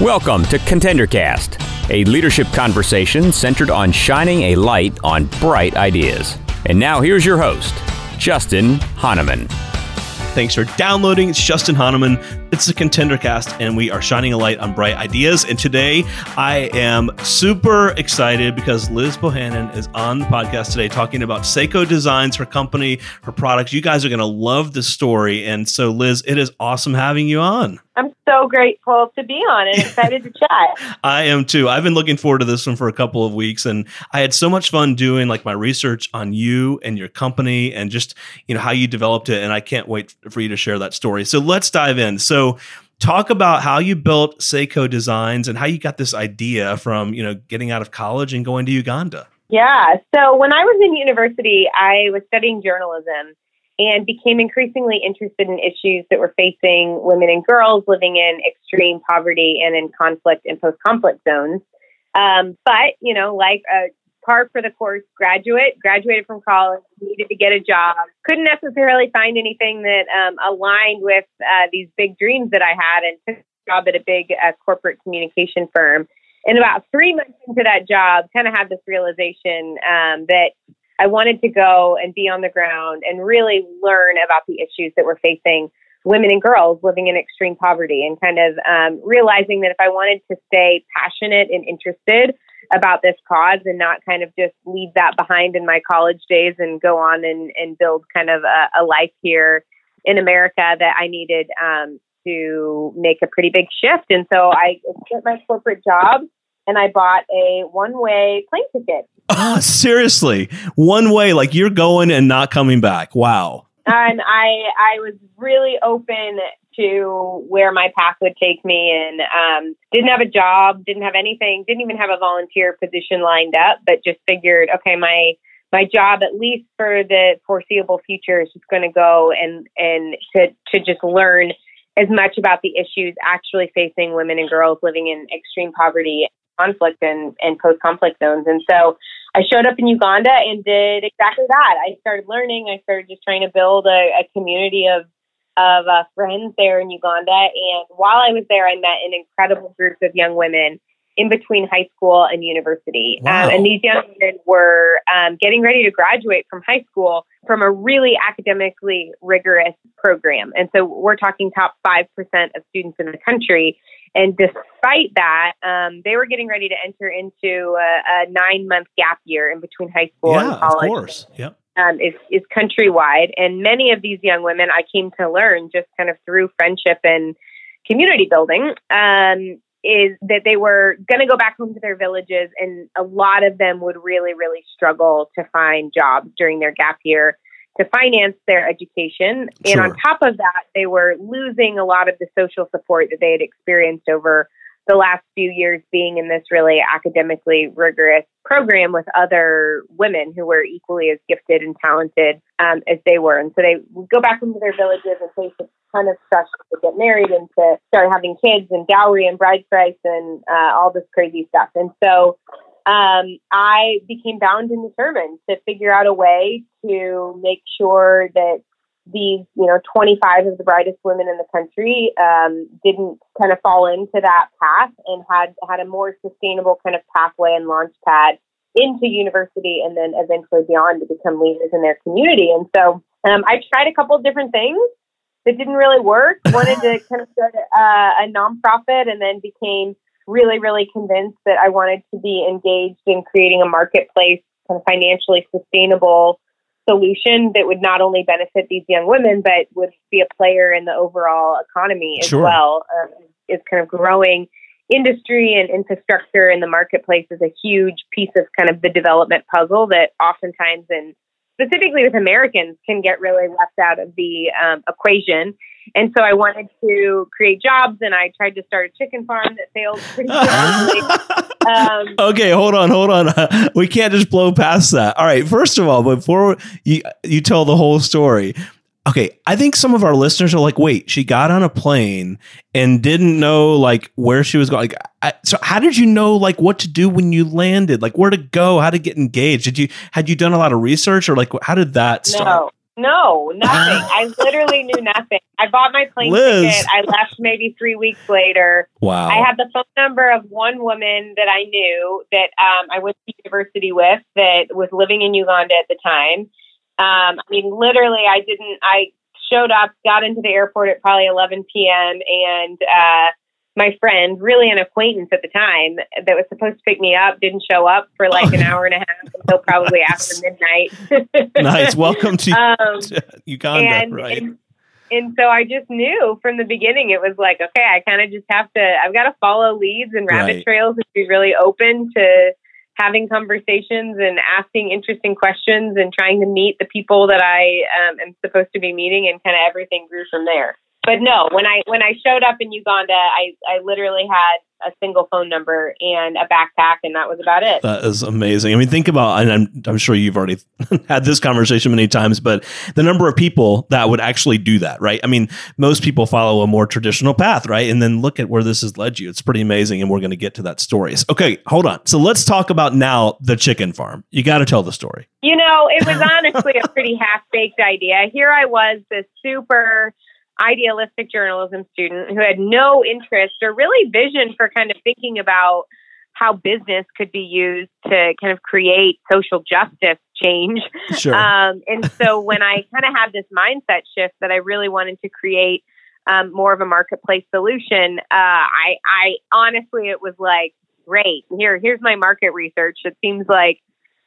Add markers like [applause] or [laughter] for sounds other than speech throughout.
Welcome to ContenderCast, a leadership conversation centered on shining a light on bright ideas. And now here's your host, Justin Hahnemann. Thanks for downloading. It's Justin Hahnemann. It's the ContenderCast, and we are shining a light on bright ideas. And today I am super excited because Liz Bohannon is on the podcast today talking about Sseko Designs, her company, her products. You guys are going to love the story. And so, Liz, it is awesome having you on. I'm so grateful to be on and excited to chat. [laughs] I am too. I've been looking forward to this one for a couple of weeks and I had so much fun doing like my research on you and your company and just, you know, how you developed it and I can't wait for you to share that story. So let's dive in. So talk about how you built Sseko Designs and how you got this idea from, you know, getting out of college and going to Uganda. Yeah. So when I was in university, I was studying journalism and became increasingly interested in issues that were facing women and girls living in extreme poverty and in conflict and post conflict zones. Um, but, you know, like a par for the course graduate, graduated from college, needed to get a job, couldn't necessarily find anything that um, aligned with uh, these big dreams that I had, and took a job at a big uh, corporate communication firm. And about three months into that job, kind of had this realization um, that I wanted to go and be on the ground and really learn about the issues that were facing women and girls living in extreme poverty and kind of um, realizing that if I wanted to stay passionate and interested about this cause and not kind of just leave that behind in my college days and go on and, and build kind of a, a life here in America that I needed um, to make a pretty big shift. And so I quit my corporate job and I bought a one way plane ticket Oh, [laughs] seriously, one way, like you're going and not coming back. Wow. And I, I was really open to where my path would take me, and um, didn't have a job, didn't have anything, didn't even have a volunteer position lined up, but just figured, okay, my my job, at least for the foreseeable future, is just going to go and and to to just learn as much about the issues actually facing women and girls living in extreme poverty conflict and, and post conflict zones. And so I showed up in Uganda and did exactly that. I started learning. I started just trying to build a, a community of of uh, friends there in Uganda. And while I was there, I met an incredible group of young women in between high school and university. Wow. Um, and these young women were um, getting ready to graduate from high school from a really academically rigorous program. And so we're talking top 5% of students in the country. And despite that, um, they were getting ready to enter into a, a nine month gap year in between high school yeah, and college. Of course. Yep. Um, is, is countrywide. And many of these young women I came to learn just kind of through friendship and community building um, is that they were going to go back home to their villages. And a lot of them would really, really struggle to find jobs during their gap year to finance their education. Sure. And on top of that, they were losing a lot of the social support that they had experienced over the last few years being in this really academically rigorous program with other women who were equally as gifted and talented um, as they were. And so they would go back into their villages and face a ton of stress to get married and to start having kids and dowry and bride price and uh, all this crazy stuff. And so um, I became bound and determined to figure out a way to make sure that these, you know, 25 of the brightest women in the country um, didn't kind of fall into that path and had had a more sustainable kind of pathway and launch pad into university and then eventually beyond to become leaders in their community. And so um, I tried a couple of different things that didn't really work. [laughs] Wanted to kind of start a, a nonprofit and then became really, really convinced that I wanted to be engaged in creating a marketplace, kind of financially sustainable solution that would not only benefit these young women, but would be a player in the overall economy as sure. well. Um, is kind of growing industry and infrastructure in the marketplace is a huge piece of kind of the development puzzle that oftentimes and specifically with Americans can get really left out of the um, equation. And so I wanted to create jobs, and I tried to start a chicken farm that failed pretty [laughs] um, okay, hold on, hold on. [laughs] we can't just blow past that. All right, first of all, before you you tell the whole story, okay, I think some of our listeners are like, wait, she got on a plane and didn't know like where she was going. Like, I, so how did you know like what to do when you landed? Like where to go? How to get engaged? Did you had you done a lot of research or like how did that start? No. No, nothing. I literally knew nothing. I bought my plane Liz. ticket. I left maybe three weeks later. Wow. I had the phone number of one woman that I knew that um, I went to university with that was living in Uganda at the time. Um, I mean, literally, I didn't. I showed up, got into the airport at probably 11 p.m., and uh, my friend, really an acquaintance at the time, that was supposed to pick me up, didn't show up for like an hour and a half until probably Nice. after [laughs] midnight. nice. Welcome to, [laughs] um, [laughs] Uganda, and, right? and and so I just knew from the beginning it was like, okay, I kind of just have to. I've got to follow leads and rabbit Right. trails and be really open to having conversations and asking interesting questions and trying to meet the people that I um, am supposed to be meeting, and kind of everything grew from there. But no, when I when I showed up in Uganda, I I literally had a single phone number and a backpack, and that was about it. That is amazing. I mean, think about, and I'm, I'm sure you've already [laughs] had this conversation many times, but the number of people that would actually do that, right? I mean, most people follow a more traditional path, right? And then look at where this has led you. It's pretty amazing. And we're going to get to that story. Okay, hold on. So let's talk about now the chicken farm. You got to tell the story. You know, it was honestly a pretty [laughs] half baked idea. Here I was, this super idealistic journalism student who had no interest or really vision for kind of thinking about how business could be used to kind of create social justice change. Sure. Um, and so when I kind of had this mindset shift that I really wanted to create um, more of a marketplace solution, uh, I, I honestly, it was like, great. Here, here's my market research. It seems like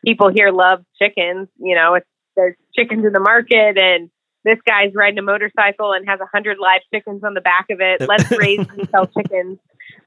people here love chickens. You know, it's, there's chickens in the market, and this guy's riding a motorcycle and has a hundred live chickens on the back of it. Let's [laughs] raise and sell chickens.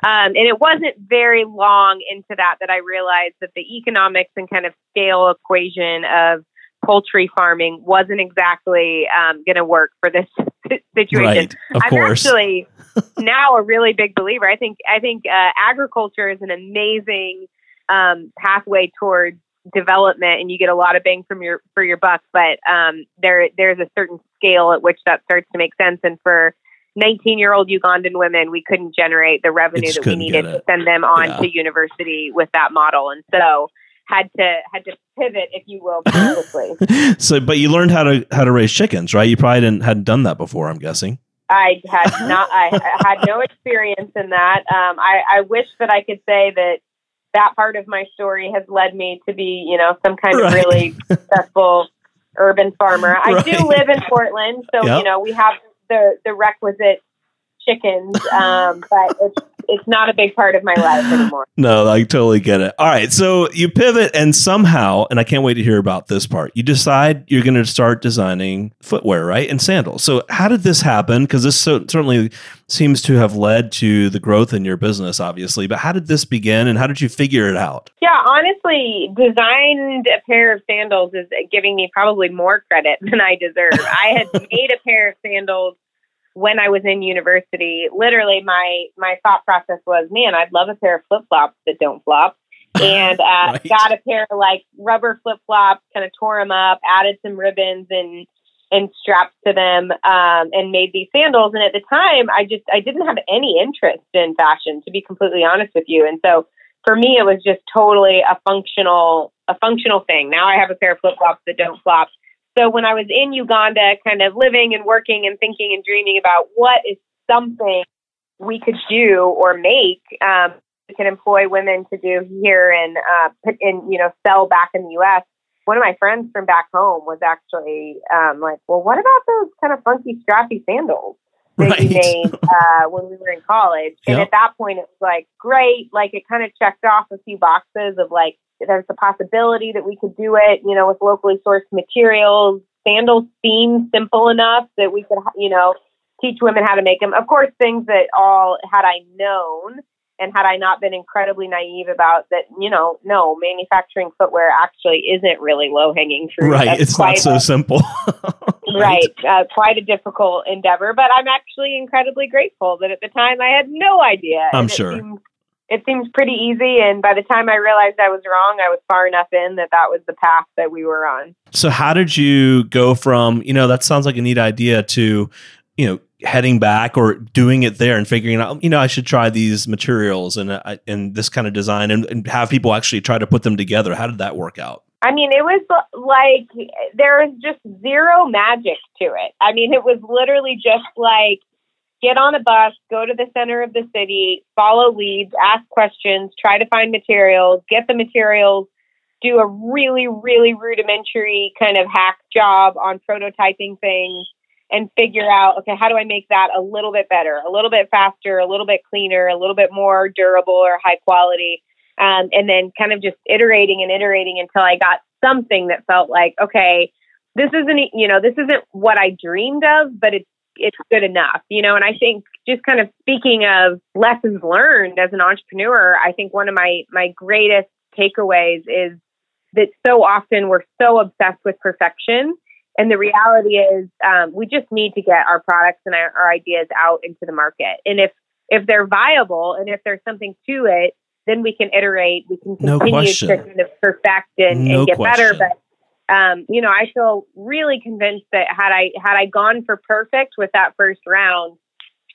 Um, and it wasn't very long into that that I realized that the economics and kind of scale equation of poultry farming wasn't exactly um, going to work for this [laughs] situation. right. Of I'm course. actually [laughs] now a really big believer. I think I think uh, agriculture is an amazing um, pathway towards development, and you get a lot of bang from your for your buck. But um, there there's a certain scale at which that starts to make sense, and for 19 year old Ugandan women, we couldn't generate the revenue that we needed to send them on Yeah. to university with that model, and so had to had to pivot, if you will, [laughs] so, but you learned how to how to raise chickens, right? You probably didn't hadn't done that before. I'm guessing. I had [laughs] not. I I had no experience in that. Um, I, I wish that I could say that that part of my story has led me to be, you know, some kind of really [laughs] successful urban farmer. I Right. do live in Portland, so Yep. you know we have the the requisite chickens, um, but it's it's not a big part of my life anymore. [laughs] No, I totally get it. All right. So you pivot and somehow, and I can't wait to hear about this part, you decide you're going to start designing footwear, right? And sandals. So how did this happen? Because this so, certainly seems to have led to the growth in your business, obviously. But how did this begin and how did you figure it out? Yeah, honestly, designed a pair of sandals is giving me probably more credit [laughs] than I deserve. I had made a pair of sandals when I was in university. Literally, my my thought process was, man, I'd love a pair of flip flops that don't flop. [laughs] And uh, Right. got a pair of like rubber flip flops, kind of tore them up, added some ribbons and and straps to them, um, and made these sandals. And at the time, I just I didn't have any interest in fashion, to be completely honest with you. And so for me, it was just totally a functional a functional thing. Now I have a pair of flip flops that don't flop. So when I was in Uganda, kind of living and working and thinking and dreaming about what is something we could do or make, um, we can employ women to do here and uh, put in, you know, sell back in the U.S. One of my friends from back home was actually um, like, "Well, what about those kind of funky, strappy sandals?" that Right. you made [laughs] uh, when we were in college. And Yep. at that point, it was like, great. Like, it kind of checked off a few boxes of like, there's a possibility that we could do it, you know, with locally sourced materials. Sandals seemed simple enough that we could, you know, teach women how to make them. Of course, things that all, had I known, and had I not been incredibly naive about that, you know, no, manufacturing footwear actually isn't really low hanging fruit. Right. That's it's not so a- simple. [laughs] right uh, quite a difficult endeavor but i'm actually incredibly grateful that at the time i had no idea I'm sure. It seemed, seems pretty easy and by the time i realized i was wrong i was far enough in that that was the path that we were on So how did you go from, you know, that sounds like a neat idea to, you know, heading back or doing it there and figuring out, you know, I should try these materials and uh, and this kind of design and, and have people actually try to put them together. How did that work out? I mean, it was like there was just zero magic to it. I mean, it was literally just like get on a bus, go to the center of the city, follow leads, ask questions, try to find materials, get the materials, do a really, really rudimentary kind of hack job on prototyping things and figure out, okay, how do I make that a little bit better, a little bit faster, a little bit cleaner, a little bit more durable or high quality? Um, and then kind of just iterating and iterating until I got something that felt like, okay, this isn't, you know, this isn't what I dreamed of, but it's, it's good enough, you know, and I think just kind of speaking of lessons learned as an entrepreneur, I think one of my, my greatest takeaways is that so often we're so obsessed with perfection. And the reality is, um, we just need to get our products and our, our ideas out into the market. And if if they're viable and if there's something to it, then we can iterate. We can continue no to kind of perfect and, no and get question. better. But um, you know, I feel really convinced that had I had I gone for perfect with that first round,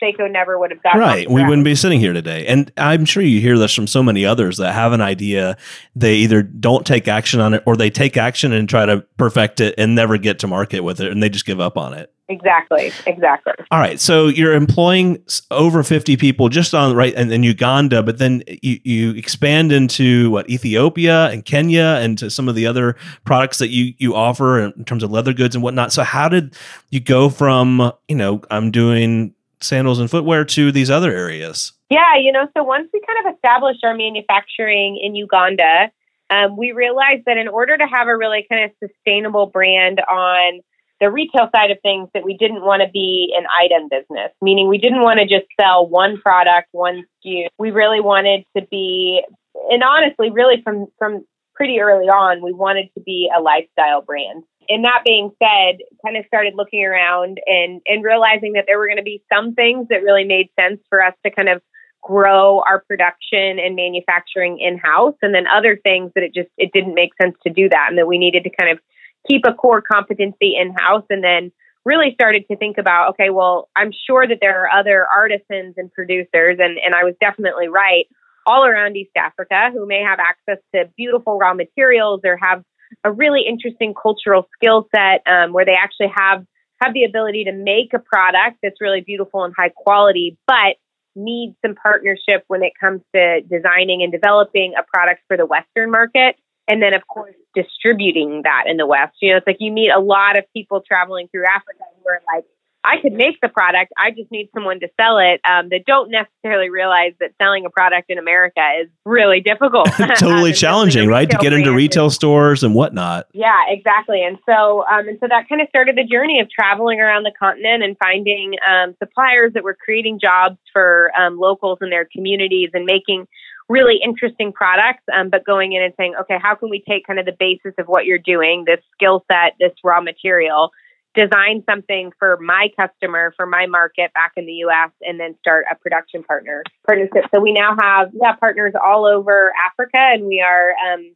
Sseko never would have gotten right. We wouldn't be sitting here today. And I'm sure you hear this from so many others that have an idea, they either don't take action on it or they take action and try to perfect it and never get to market with it and they just give up on it. Exactly. Exactly. All right. So you're employing over 50 people just on right and in Uganda, but then you, you expand into what Ethiopia and Kenya and to some of the other products that you you offer in terms of leather goods and whatnot. So how did you go from, you know, I'm doing sandals and footwear to these other areas? Yeah, you know, so once we kind of established our manufacturing in Uganda, um, we realized that in order to have a really kind of sustainable brand on the retail side of things, that we didn't want to be an item business, meaning we didn't want to just sell one product, one SKU. We really wanted to be, and honestly, really from from pretty early on, we wanted to be a lifestyle brand and that being said, kind of started looking around and and realizing that there were going to be some things that really made sense for us to kind of grow our production and manufacturing in house, and then other things that it just it didn't make sense to do that, and that we needed to kind of keep a core competency in house, and then really started to think about okay, well, I'm sure that there are other artisans and producers, and and I was definitely right all around East Africa who may have access to beautiful raw materials or have a really interesting cultural skill set um, where they actually have have the ability to make a product that's really beautiful and high quality, but need some partnership when it comes to designing and developing a product for the Western market. And then, of course, distributing that in the West. You know, it's like you meet a lot of people traveling through Africa who are like, I could make the product. I just need someone to sell it. Um, that don't necessarily realize that selling a product in America is really difficult. [laughs] [laughs] totally challenging, right? To get into retail stores and whatnot. Yeah, exactly. And so, um, and so that kind of started the journey of traveling around the continent and finding um, suppliers that were creating jobs for um, locals in their communities and making really interesting products, um, but going in and saying, okay, how can we take kind of the basis of what you're doing, this skill set, this raw material, design something for my customer, for my market back in the US, and then start a production partner partnership. So we now have yeah partners all over Africa, and we are um,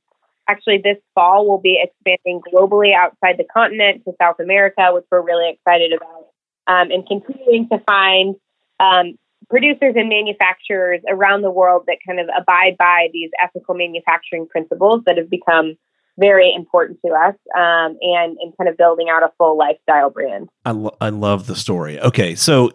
actually this fall we'll be expanding globally outside the continent to South America, which we're really excited about, um, and continuing to find. Um, producers and manufacturers around the world that kind of abide by these ethical manufacturing principles that have become very important to us um, and, and kind of building out a full lifestyle brand. I, lo- I love the story. Okay. So,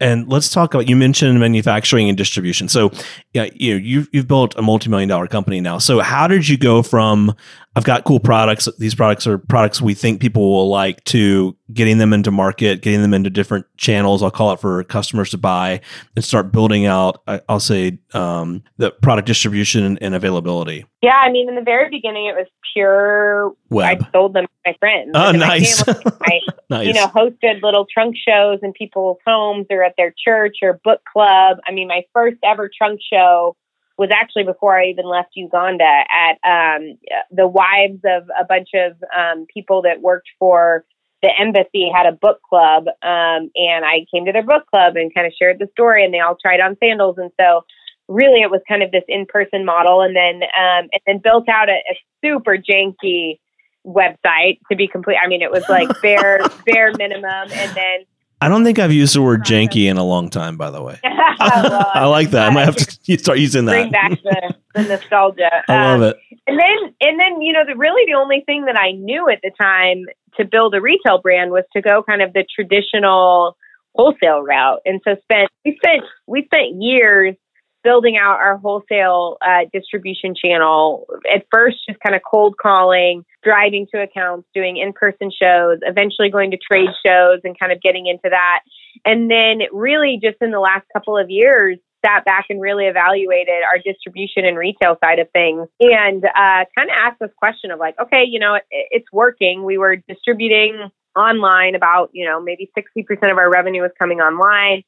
and let's talk about, you mentioned manufacturing and distribution. So, yeah, you know, you've, you've built a multi-million dollar company now. So how did you go from, I've got cool products. These products are products we think people will like to getting them into market, getting them into different channels. I'll call it for customers to buy and start building out, I'll say, um, the product distribution and, availability. Yeah. I mean, in the very beginning, it was pure web. I sold them to my friends. Oh, nice. I, [laughs] nice. You know, hosted little trunk shows in people's homes or at their church or book club. I mean, my first ever trunk show was actually before I even left Uganda at um, the wives of a bunch of um, people that worked for the embassy had a book club. Um, and I came to their book club and kind of shared the story and they all tried on sandals. And so really it was kind of this in-person model and then, um, and then built out a, a super janky website to be complete. I mean, it was like bare, [laughs] bare minimum. And then I don't think I've used the word janky in a long time, by the way. [laughs] [laughs] well, I like that. I might have to [laughs] start using that. Bring back the, the nostalgia. I love um, it. and then and then you know the really the only thing that I knew at the time to build a retail brand was to go kind of the traditional wholesale route. And so spent we spent we spent years building out our wholesale uh, distribution channel. At first, just kind of cold calling, driving to accounts, doing in person shows, eventually going to trade shows and kind of getting into that. And then, really, just in the last couple of years, sat back and really evaluated our distribution and retail side of things and uh, kind of asked this question of like, okay, you know, it, it's working. We were distributing online about, you know, maybe 60% of our revenue was coming online.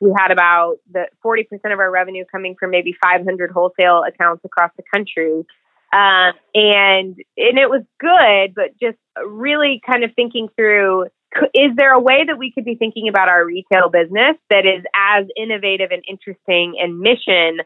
We had about the 40% of our revenue coming from maybe 500 wholesale accounts across the country. Uh, and and it was good, but just really kind of thinking through is there a way that we could be thinking about our retail business that is as innovative and interesting and mission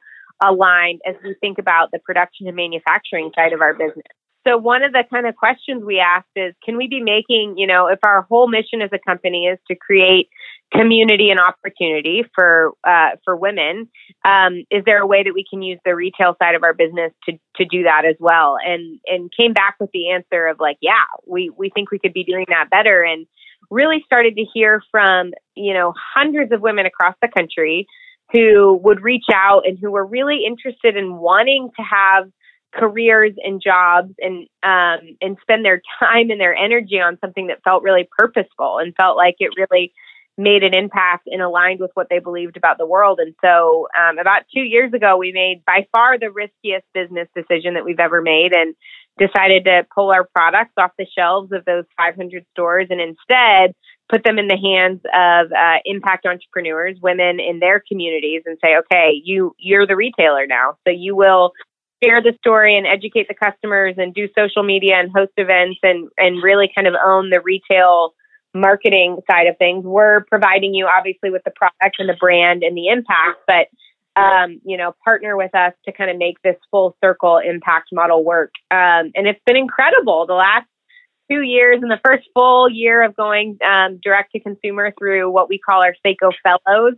aligned as we think about the production and manufacturing side of our business? So one of the kind of questions we asked is can we be making, you know, if our whole mission as a company is to create community and opportunity for uh, for women, um, is there a way that we can use the retail side of our business to to do that as well? And and came back with the answer of like, yeah, we we think we could be doing that better and really started to hear from, you know, hundreds of women across the country who would reach out and who were really interested in wanting to have careers and jobs and um, and spend their time and their energy on something that felt really purposeful and felt like it really made an impact and aligned with what they believed about the world. And so, um, about two years ago, we made by far the riskiest business decision that we've ever made, and decided to pull our products off the shelves of those 500 stores and instead put them in the hands of uh, impact entrepreneurs, women in their communities, and say, okay, you you're the retailer now, so you will share the story and educate the customers and do social media and host events and and really kind of own the retail marketing side of things. We're providing you obviously with the product and the brand and the impact, but um, you know, partner with us to kind of make this full circle impact model work. Um, and it's been incredible. The last two years and the first full year of going um, direct to consumer through what we call our Sseko Fellows.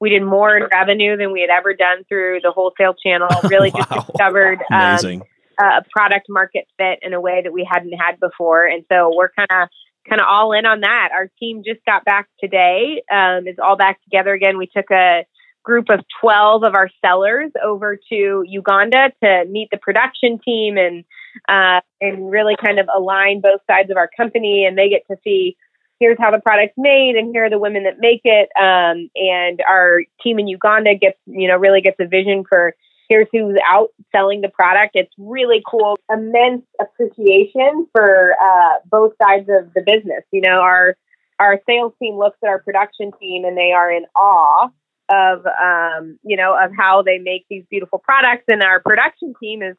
We did more in revenue than we had ever done through the wholesale channel. [laughs] Really wow. just discovered um, a product market fit in a way that we hadn't had before. And so we're kind of kind of all in on that. Our team just got back today. Um, is all back together again. We took a group of 12 of our sellers over to Uganda to meet the production team and uh, and really kind of align both sides of our company and they get to see here's how the product's made and here are the women that make it um, and our team in Uganda gets you know really gets a vision for here's who's out selling the product. It's really cool. Immense appreciation for uh, both sides of the business. You know our our sales team looks at our production team and they are in awe of um, you know of how they make these beautiful products. And our production team is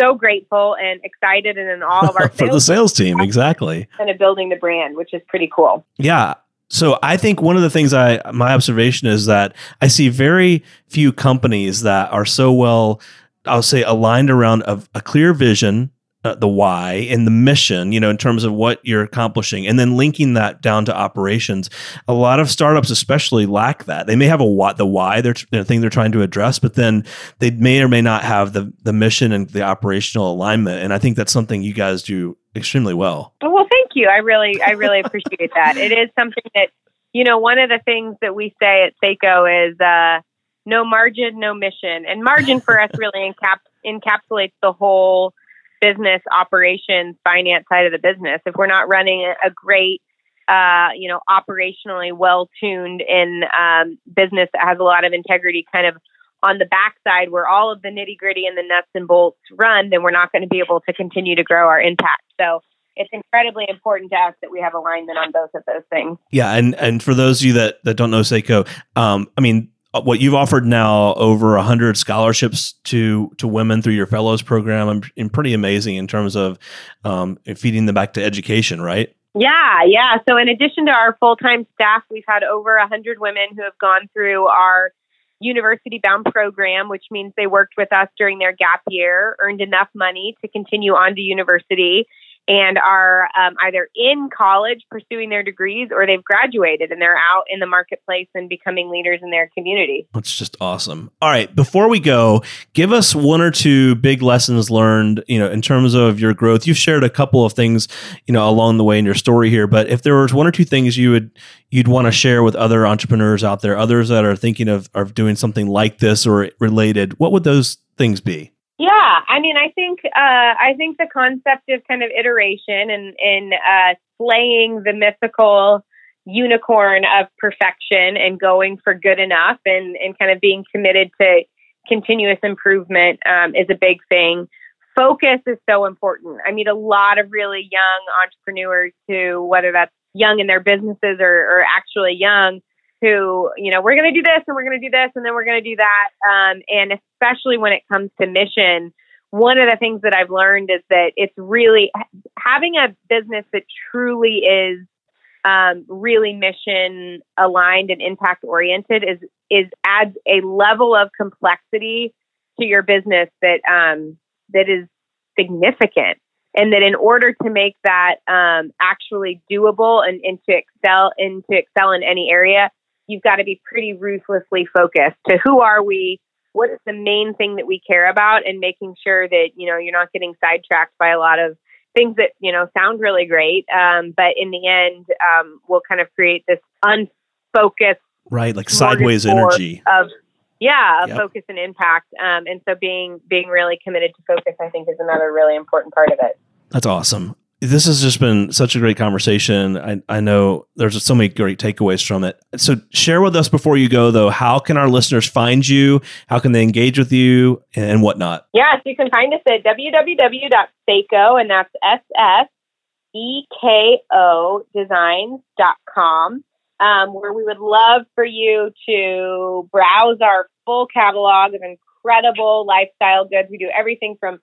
so grateful and excited and in all of our [laughs] for the sales team exactly. Of building the brand which is pretty cool. Yeah so I think one of the things I my observation is that I see very few companies that are so well I'll say aligned around a, a clear vision uh, the why and the mission, you know, in terms of what you're accomplishing, and then linking that down to operations. A lot of startups, especially, lack that. They may have a what the why they're the thing they're trying to address, but then they may or may not have the the mission and the operational alignment. And I think that's something you guys do extremely well. Well, thank you. I really, I really appreciate that. It is something that you know. One of the things that we say at Sseko is. Uh, no margin, no mission. And margin for us really encap- encapsulates the whole business operations, finance side of the business. If we're not running a great, uh, you know, operationally well tuned in um, business that has a lot of integrity, kind of on the backside where all of the nitty gritty and the nuts and bolts run, then we're not going to be able to continue to grow our impact. So it's incredibly important to us that we have alignment on both of those things. Yeah, and and for those of you that that don't know Sseko, um, I mean uh, what you've offered now over 100 scholarships to to women through your fellows program and pretty amazing in terms of um, feeding them back to education right? Yeah yeah. So in addition to our full-time staff we've had over 100 women who have gone through our university bound program which means they worked with us during their gap year earned enough money to continue on to university and are um, either in college pursuing their degrees or they've graduated and they're out in the marketplace and becoming leaders in their community. That's just awesome. All right, before we go, give us one or two big lessons learned, you know, in terms of your growth. You've shared a couple of things, you know, along the way in your story here, but if there was one or two things you would you'd want to share with other entrepreneurs out there, others that are thinking of of doing something like this or related, what would those things be? Yeah, I mean, I think uh, I think the concept of kind of iteration and in uh, slaying the mythical unicorn of perfection and going for good enough and and kind of being committed to continuous improvement um, is a big thing. Focus is so important. I meet a lot of really young entrepreneurs who, whether that's young in their businesses or, or actually young, who, you know, we're going to do this and we're going to do this and then we're going to do that. Um, and especially when it comes to mission, one of the things that I've learned is that it's really having a business that truly is um, really mission aligned and impact oriented is is adds a level of complexity to your business that um, that is significant. And that in order to make that um, actually doable and, and to excel and to excel in any area you've got to be pretty ruthlessly focused. To who are we, what is the main thing that we care about, and making sure that you know you're not getting sidetracked by a lot of things that you know sound really great, um, but in the end um, will kind of create this unfocused, right, like sideways energy of yeah, of yep. focus and impact. Um, and so being being really committed to focus, I think, is another really important part of it. That's awesome this has just been such a great conversation. I, I know there's so many great takeaways from it. So share with us before you go though, how can our listeners find you? How can they engage with you and whatnot? Yes, you can find us at www.sseko and that's S-S-E-K-O designs.com. Um, where we would love for you to browse our full catalog of incredible lifestyle goods. We do everything from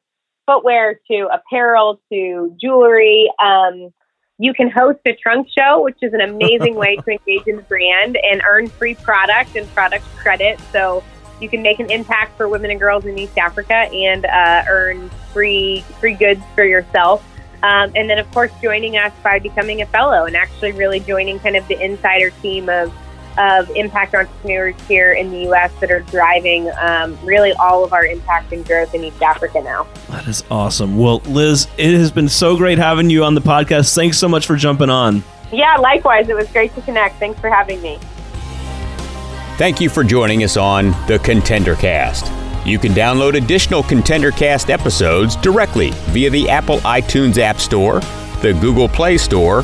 footwear to apparel to jewelry. Um, you can host a trunk show, which is an amazing way to engage in the brand and earn free product and product credit. So you can make an impact for women and girls in East Africa and uh, earn free free goods for yourself. Um, and then, of course, joining us by becoming a fellow and actually really joining kind of the insider team of of impact entrepreneurs here in the U.S. that are driving um, really all of our impact and growth in East Africa now. That is awesome. Well, Liz, it has been so great having you on the podcast. Thanks so much for jumping on. Yeah, likewise. It was great to connect. Thanks for having me. Thank you for joining us on the Contender Cast. You can download additional Contender Cast episodes directly via the Apple iTunes App Store, the Google Play Store,